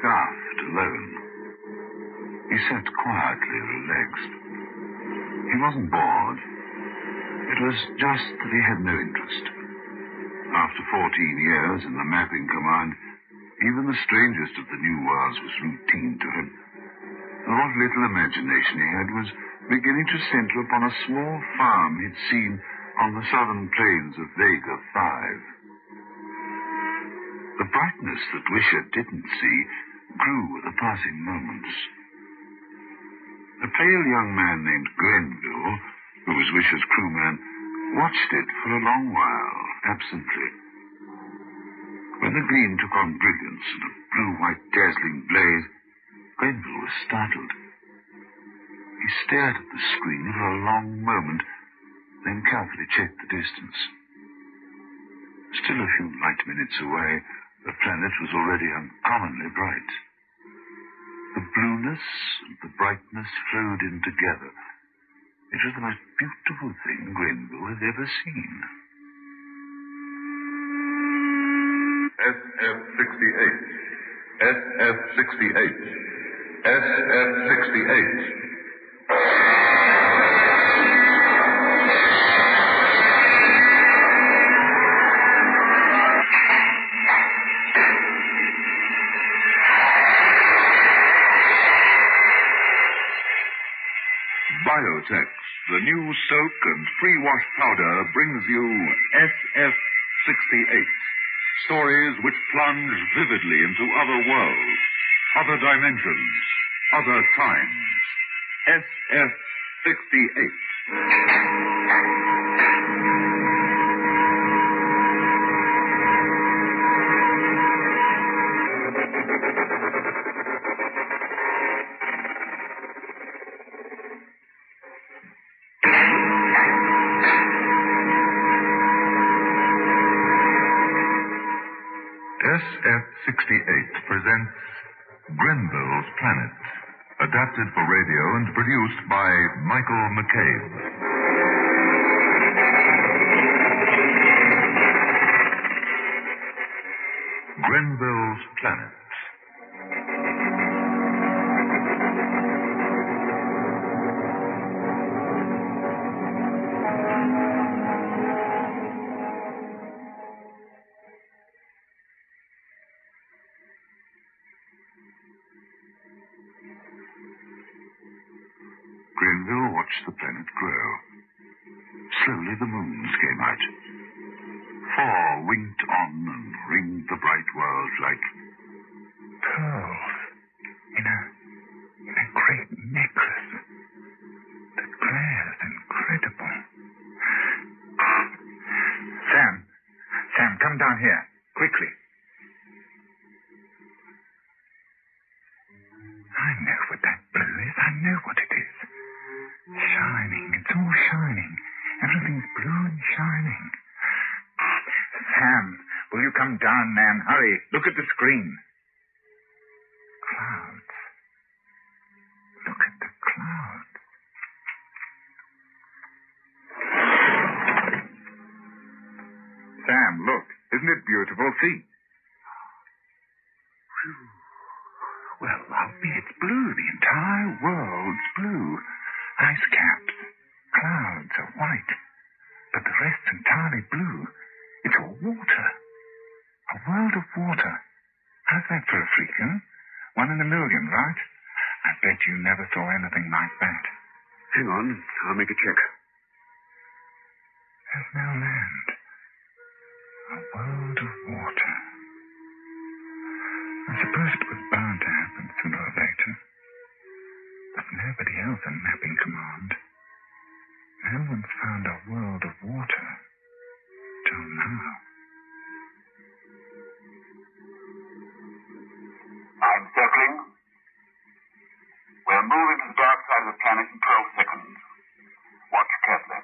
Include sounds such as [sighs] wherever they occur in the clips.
aft alone. He sat quietly relaxed. He wasn't bored. It was just that he had no interest. After 14 years in the mapping command, even the strangest of the new worlds was routine to him. And what little imagination he had was beginning to center upon a small farm he'd seen on the southern plains of Vega 5. The brightness that Wisher didn't see grew with the passing moments. A pale young man named Grenville, who was Wisher's crewman, watched it for a long while, absently. When the gleam took on brilliance and a blue-white dazzling blaze, Grenville was startled. He stared at the screen for a long moment, then carefully checked the distance. Still a few light minutes away, the planet was already uncommonly bright. The blueness and the brightness flowed in together. It was the most beautiful thing Grenville had ever seen. SF-68. SF-68. SF-68. The new soak and free wash powder, brings you SF-68. Stories which plunge vividly into other worlds, other dimensions, other times. SF-68. SF-68 Grenville's Planet, adapted for radio and produced by Michael McCabe. Grenville's Planet. The moons came out. Sam, look. Isn't it beautiful? See. Well, I'll be it's blue. The entire world's blue. Ice caps. Clouds are white. But the rest's entirely blue. It's all water. A world of water. How's that for a freak, huh? One in a million, right? I bet you never saw anything like that. Hang on, I'll make a check. There's no land. A world of water. I suppose it was bound to happen sooner or later. But nobody else in Mapping Command. No one's found a world of water till now. I'm circling. We're moving to the dark side of the planet in 12 seconds. Watch carefully.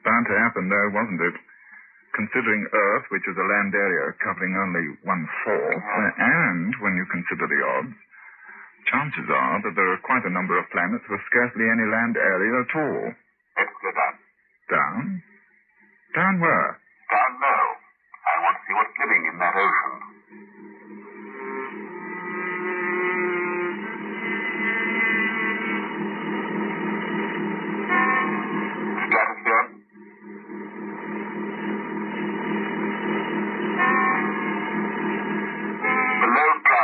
Bound to happen, though, wasn't it? Considering Earth, which is a land area covering only one fourth, and when you consider the odds, chances are that there are quite a number of planets with scarcely any land area at all. Let's go down. Down? Down where? Down low. I want to see what's living in that ocean. Stratosphere. Below cloud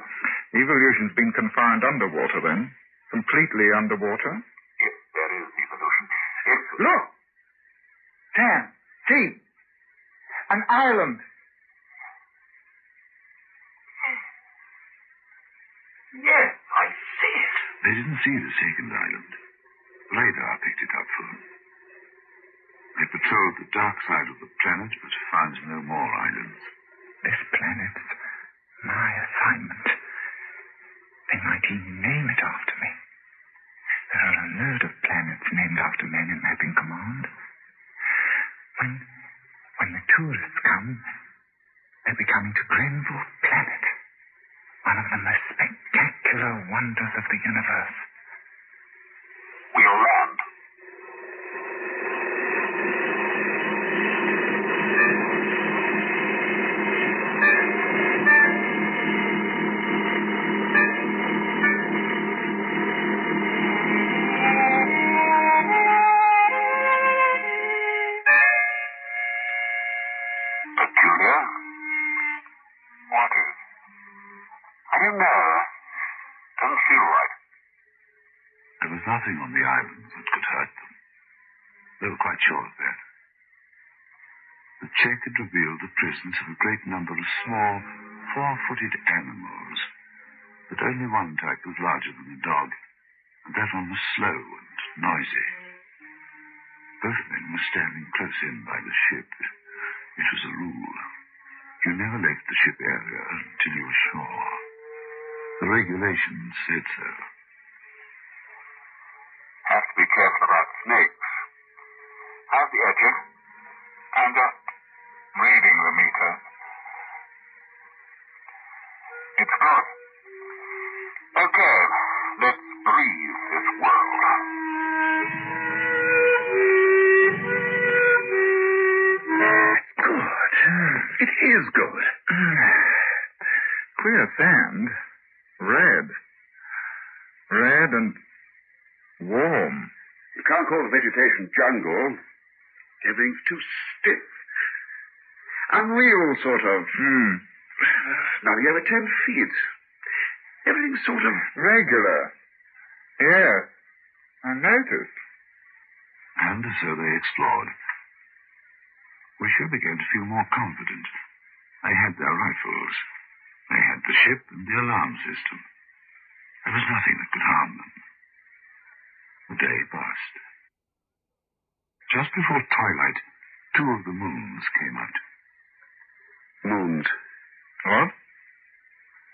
Evolution's been confined underwater, then? Completely underwater? If there is evolution. It's... Look! Sam, see! An island. Yes, I see it. They didn't see the second island. Radar picked it up for them. They patrolled the dark side of the planet, but found no more islands. This planet's my assignment. They might even name it after me. There are a load of planets named after men in Mapping Command. When, when the tourists come, they'll be coming to Grenville Planet, one of the most spectacular wonders of the universe. Presence of a great number of small, four-footed animals, but only one type was larger than a dog, and that one was slow and noisy. Both men were standing close in by the ship. It was a rule. You never left the ship area until you were sure. The regulations said so. Have to be careful about snakes. How's the etching? I'm just reading the meter. It's good. Okay, let's breathe this world. Good. It is good. Clear sand. Red. Red and warm. You can't call the vegetation jungle. Everything's too stiff. Unreal, sort of. Hmm. Nothing over ten feet. Everything's sort of. Regular. Yes. I noticed. And so they explored. Wisher began to feel more confident. They had their rifles. They had the ship and the alarm system. There was nothing that could harm them. The day passed. Just before twilight, two of the moons came out. Moons. What?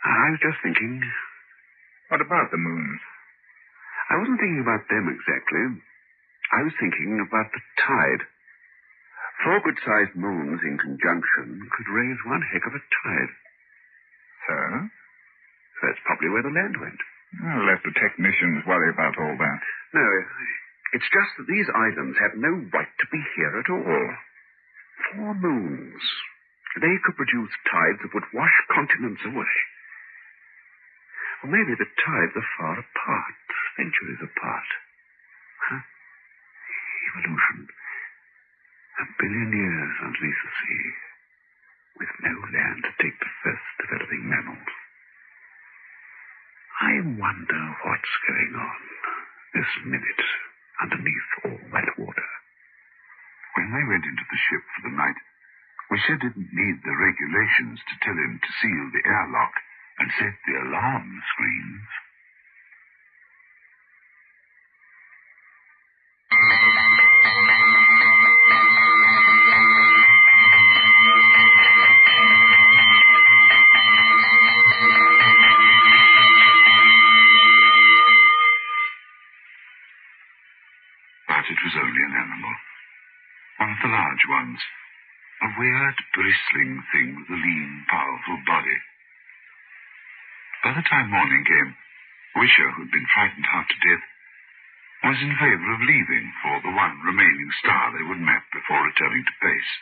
I was just thinking. What about the moons? I wasn't thinking about them exactly. I was thinking about the tide. Four good-sized moons in conjunction could raise one heck of a tide. So? That's probably where the land went. I'll let the technicians worry about all that. No, it's just that these islands have no right to be here at all. Four moons. They could produce tides that would wash continents away. Or maybe the tides are far apart, centuries apart. Huh? Evolution. A billion years underneath the sea, with no land to take the first developing mammals. I wonder what's going on this minute underneath all that water. When they went into the ship for the night, Wisher didn't need the regulations to tell him to seal the airlock and set the alarm screens. Time morning came, Wisher, who'd been frightened half to death, was in favor of leaving for the one remaining star they would map before returning to base.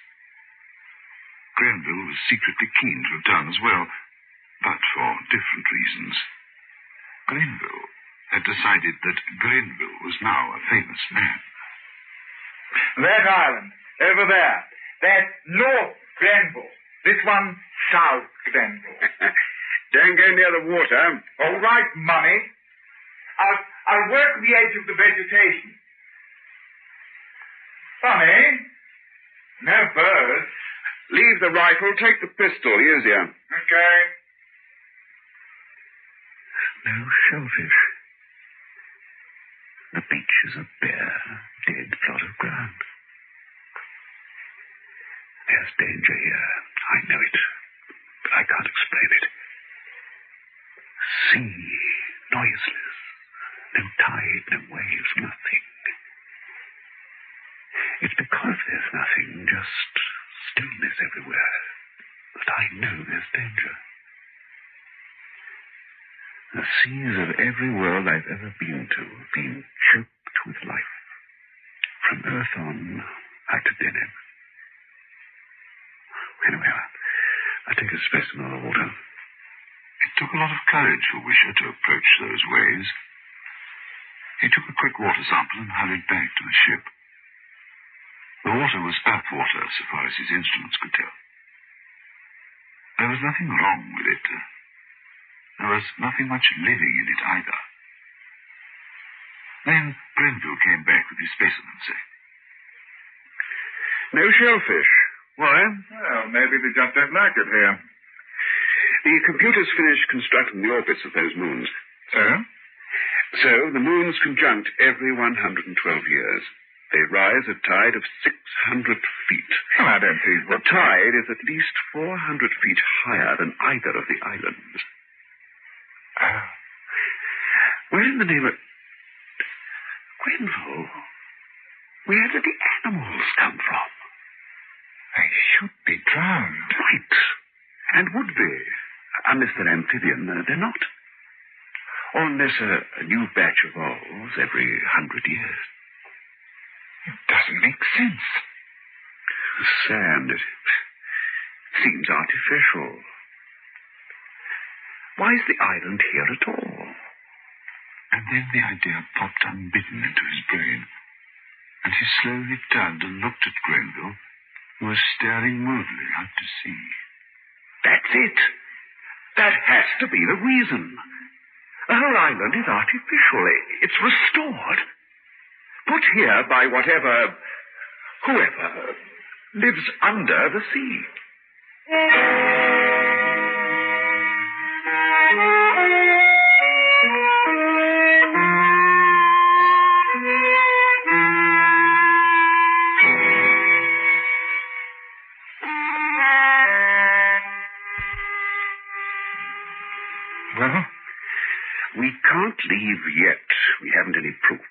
Grenville was secretly keen to return as well, but for different reasons. Grenville had decided that Grenville was now a famous man. That island, over there, that's North Grenville. This one, South Grenville. Don't go near the water. All right, Mummy. I'll, I'll work the edge of the vegetation. Funny. No birds. Leave the rifle, take the pistol. Easier. Okay. No shellfish. The beach is a bare, dead plot of ground. There's danger here. I know it. But I can't explain it. Sea, noiseless. No tide, no waves, nothing. It's because there's nothing, just stillness everywhere, that I know there's danger. The seas of every world I've ever been to have been choked with life. From Earth on, out to Deneb. Anyway, I'll take a specimen of the water. It took a lot of courage for Wisher to approach those waves. He took a quick water sample and hurried back to the ship. The water was earth water, so far as his instruments could tell. There was nothing wrong with it. There was nothing much living in it either. Then Grenville came back with his specimen, saying, No shellfish. Why? Well, maybe they just don't like it here. The computers finished constructing the orbits of those moons. So? So the moons conjunct every 112 years. They rise a tide of 600 feet. Well, I don't see The tide is at least 400 feet higher than either of the islands. Ah. Oh. Where in the name of... Grenville? Where did the animals come from? They should be drowned. Right. And would be. Unless they're amphibian, uh, they're not. Or unless a, a new batch evolves every hundred years. It doesn't make sense. The sand, it seems artificial. Why is the island here at all? And then the idea popped unbidden into his brain, and he slowly turned and looked at Grenville, who was staring moodily out to sea. That's it. That has to be the reason. Whole island is artificial. It's restored. Put here by whatever, whoever, lives under the sea. Leave yet. We haven't any proof.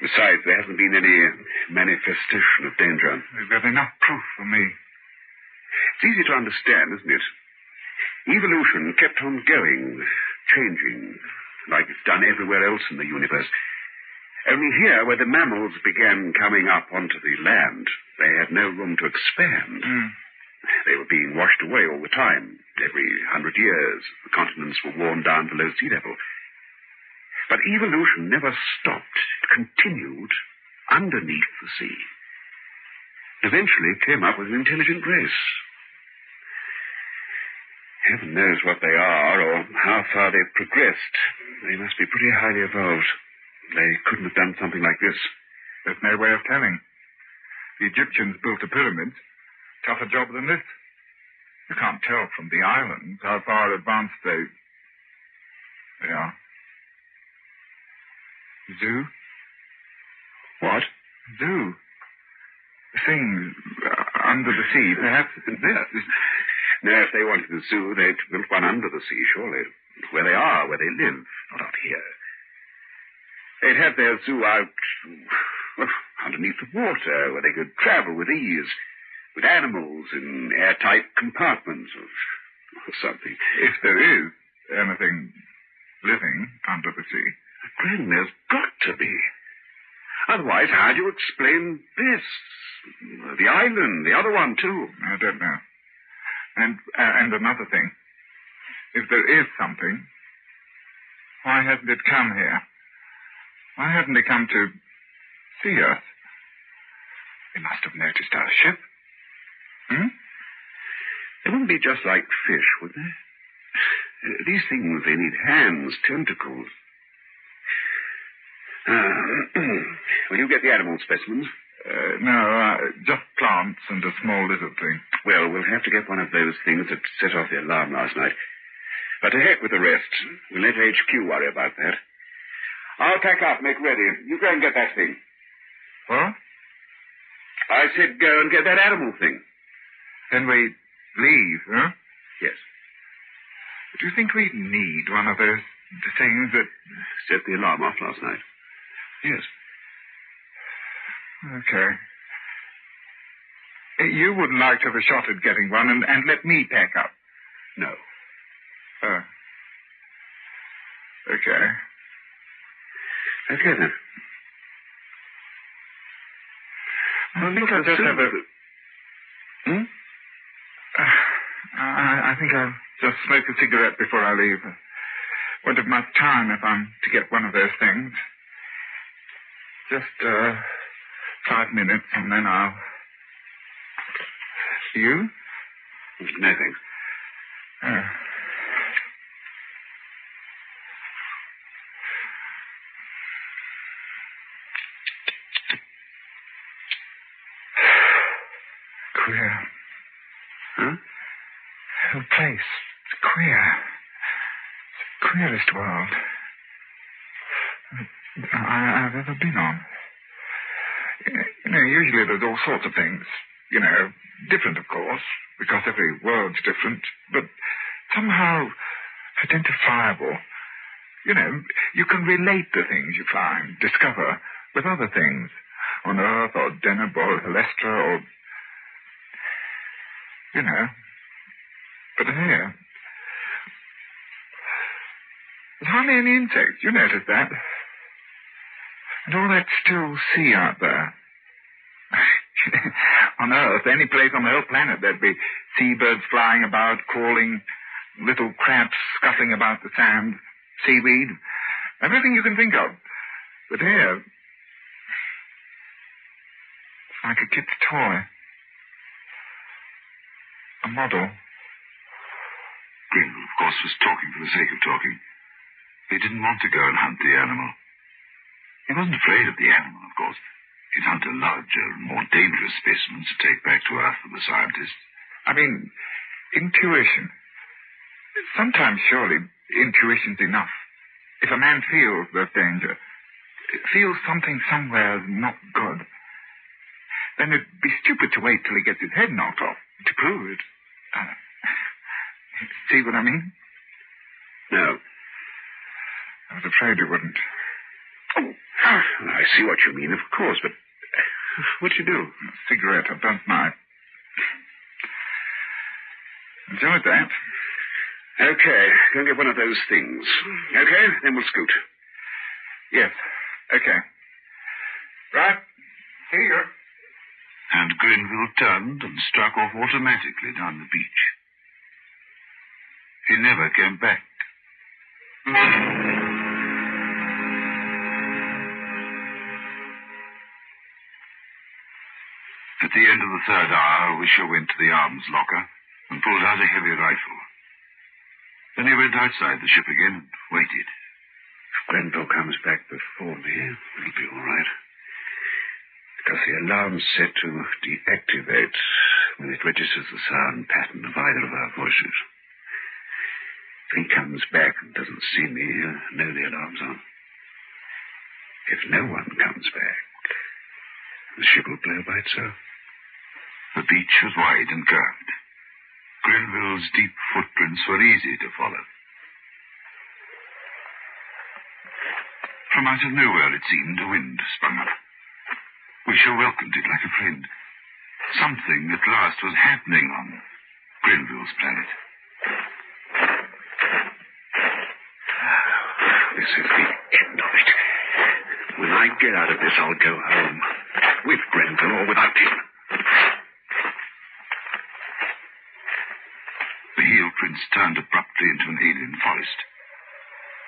Besides, there hasn't been any manifestation of danger. We've enough proof for me. It's easy to understand, isn't it? Evolution kept on going, changing, like it's done everywhere else in the universe. Only here, where the mammals began coming up onto the land, they had no room to expand. Mm. They were being washed away all the time. Every hundred years, the continents were worn down below sea level. But evolution never stopped. It continued underneath the sea. Eventually it came up with an intelligent race. Heaven knows what they are or how far they've progressed. They must be pretty highly evolved. They couldn't have done something like this. There's no way of telling. The Egyptians built the pyramids. Tougher job than this. You can't tell from the islands how far advanced they... They are. Zoo? What? Do. Things uh, under the sea. Perhaps this is... No, if they wanted a zoo, they'd build one under the sea, surely. Where they are, where they live, not out here. They'd have their zoo out well, [sighs] underneath the water, where they could travel with ease, with animals in airtight compartments or, or something. If there is anything living under the sea. Glenn, there's got to be. Otherwise, how do you explain this? The island, the other one, too. I don't know. And uh, and another thing. If there is something, why hasn't it come here? Why hasn't it come to see us? They must have noticed our ship. Hmm? They wouldn't be just like fish, would they? Uh, These things, they need hands, tentacles. Uh, [clears throat] will you get the animal specimens? Uh, no, uh, just plants and a small lizard thing. Well, we'll have to get one of those things that set off the alarm last night. But to heck with the rest. We'll let HQ worry about that. I'll pack up, make ready. You go and get that thing. What? I said go and get that animal thing. Then we leave, huh? Yes. Do you think we need one of those things that... Set the alarm off last night. Yes. Okay. Uh, You wouldn't like to have a shot at getting one and, and let me pack up. No. Oh. Okay. Okay, then. I think I'll just have a... Hmm? Uh, I, I think I'll just smoke a cigarette before I leave. Won't have much time if I'm to get one of those things. Just, uh, five minutes and then I'll... You? No, thanks. Oh. Queer. Huh? whole place. It's queer. It's the queerest world I, I've ever been on. You know, usually there's all sorts of things. You know, different, of course, because every world's different, but somehow identifiable. You know, you can relate the things you find, discover, with other things on Earth or Deneb or Helestra or. You know. But here. There's hardly any insects. You noticed that. And all that still sea out there. [laughs] on Earth, any place on the whole planet, there'd be seabirds flying about, calling, little crabs scuttling about the sand, seaweed, everything you can think of. But here, it's like a kid's toy. A model. Grenville, of course, was talking for the sake of talking. He didn't want to go and hunt the animal. He wasn't afraid of the animal, of course. He'd hunt a larger and more dangerous specimen to take back to Earth for the scientists. I mean, intuition. Sometimes, surely, intuition's enough. If a man feels there's danger, feels something somewhere not good, then it'd be stupid to wait till he gets his head knocked off to prove it. Uh, [laughs] see what I mean? No. I was afraid you wouldn't. Oh, Ah, I see what you mean, of course, but uh, what'd you do? A cigarette, I burnt mine. Enjoyed that. Okay, go and get one of those things. Okay, then we'll scoot. Yes. Okay. Right. See you. And Grenville turned and struck off automatically down the beach. He never came back. At the end of the third hour, Wisher went to the arms locker and pulled out a heavy rifle. Then he went outside the ship again and waited. If Grenville comes back before me, it'll be all right. Because the alarm's set to deactivate when it registers the sound pattern of either of our voices. If he comes back and doesn't see me, he'll know the alarm's on. If no one comes back, the ship will blow by itself. The beach was wide and curved. Grenville's deep footprints were easy to follow. From out of nowhere, it seemed, a wind sprung up. Wisher welcomed it like a friend. Something at last was happening on Grenville's planet. This is the end of it. When I get out of this, I'll go home. With Grenville or without him. Turned abruptly into an alien forest.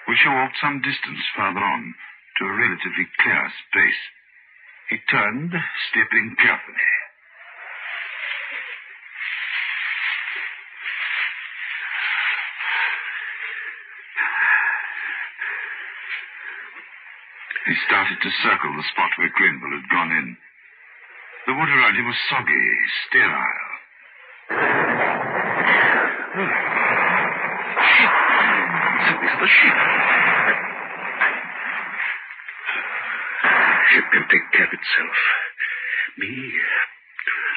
Wisher walked some distance farther on to a relatively clear space. He turned, stepping carefully. He started to circle the spot where Grenville had gone in. The wood around him was soggy, sterile. Ship. Ship can take care of itself. Me,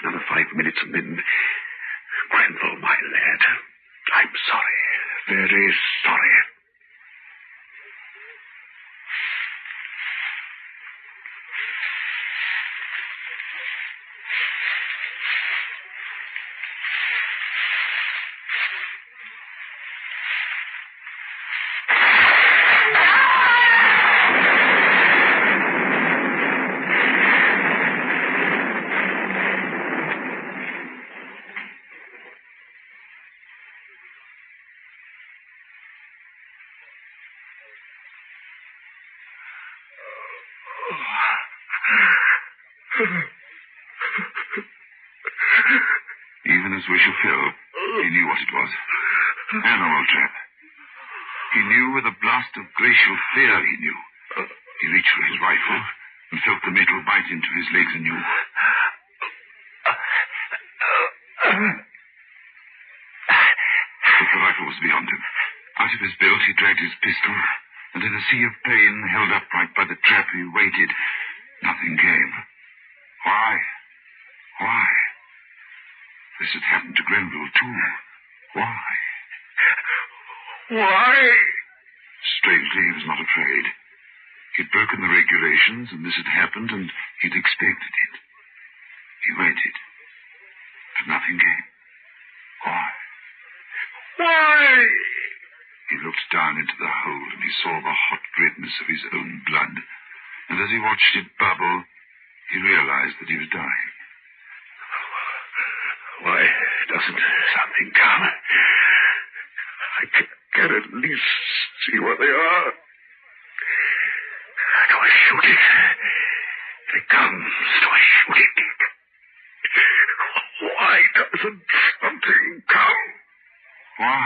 another five minutes and then Grenville, my lad. I'm sorry. Very He reached for his rifle and felt the metal bite into his legs anew. But the rifle was beyond him. Out of his belt he dragged his pistol, and in a sea of pain, held upright by the trap, he waited. Nothing came. Why? Why? This had happened to Grenville, too. Why? Why? Strangely, he was not afraid. He'd broken the regulations, and this had happened, and he'd expected it. He waited. But nothing came. Why? Why? He looked down into the hole, and he saw the hot redness of his own blood. And as he watched it bubble, he realized that he was dying. Why doesn't something come? I can, can at least see what they are. I shoot it? If it comes, do I shoot it? Why doesn't something come? Why?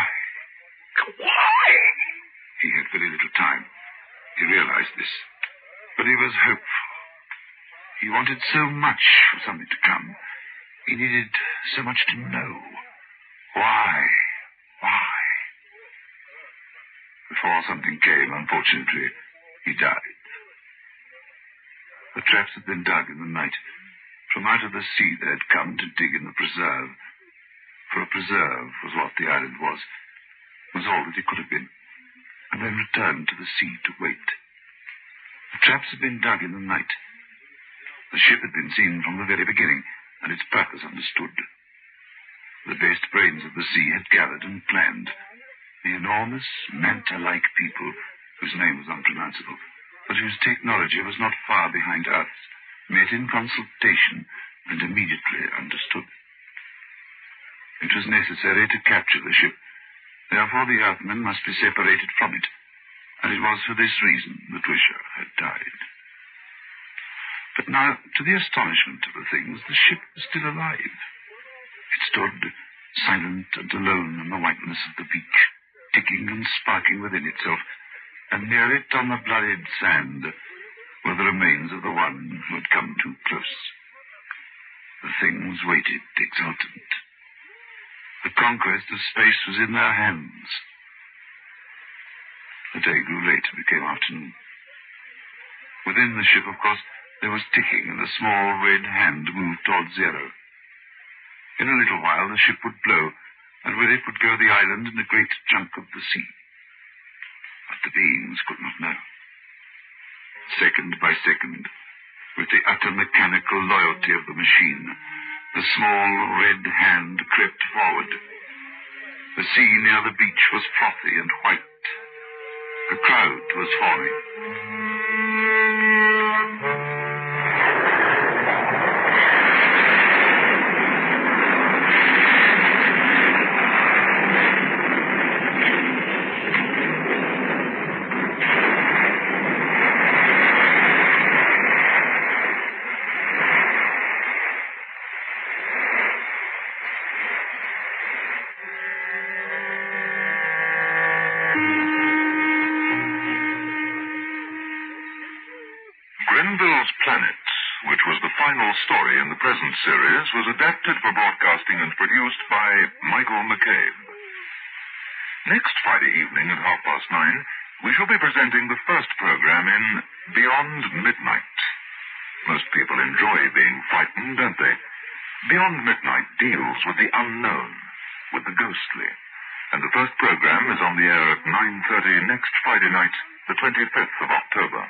Why? He had very little time. He realized this. But he was hopeful. He wanted so much for something to come. He needed so much to know. Why? Why? Before something came, unfortunately, he died. The traps had been dug in the night. From out of the sea they had come to dig in the preserve. For a preserve was what the island was. Was all that it could have been. And then returned to the sea to wait. The traps had been dug in the night. The ship had been seen from the very beginning, and its purpose understood. The best brains of the sea had gathered and planned. The enormous, manta-like people, whose name was unpronounceable, but whose technology was not far behind Earth's, met in consultation and immediately understood. It was necessary to capture the ship. Therefore, the Earthmen must be separated from it. And it was for this reason that Wisher had died. But now, to the astonishment of the things, the ship was still alive. It stood silent and alone in the whiteness of the beach, ticking and sparking within itself, and near it on the bloodied sand were the remains of the one who had come too close. The things waited exultant. The conquest of space was in their hands. The day grew late and became afternoon. Within the ship, of course, there was ticking, and the small red hand moved towards zero. In a little while, the ship would blow, and with it would go the island and a great chunk of the sea. The beings could not know. Second by second, with the utter mechanical loyalty of the machine, the small red hand crept forward. The sea near the beach was frothy and white. A crowd was forming. Series, was adapted for broadcasting and produced by Michael McCabe. Next Friday evening at half past nine, we shall be presenting the first program in Beyond Midnight. Most people enjoy being frightened, don't they? Beyond Midnight deals with the unknown, with the ghostly. And the first program is on the air at 9.30 next Friday night, the 25th of October.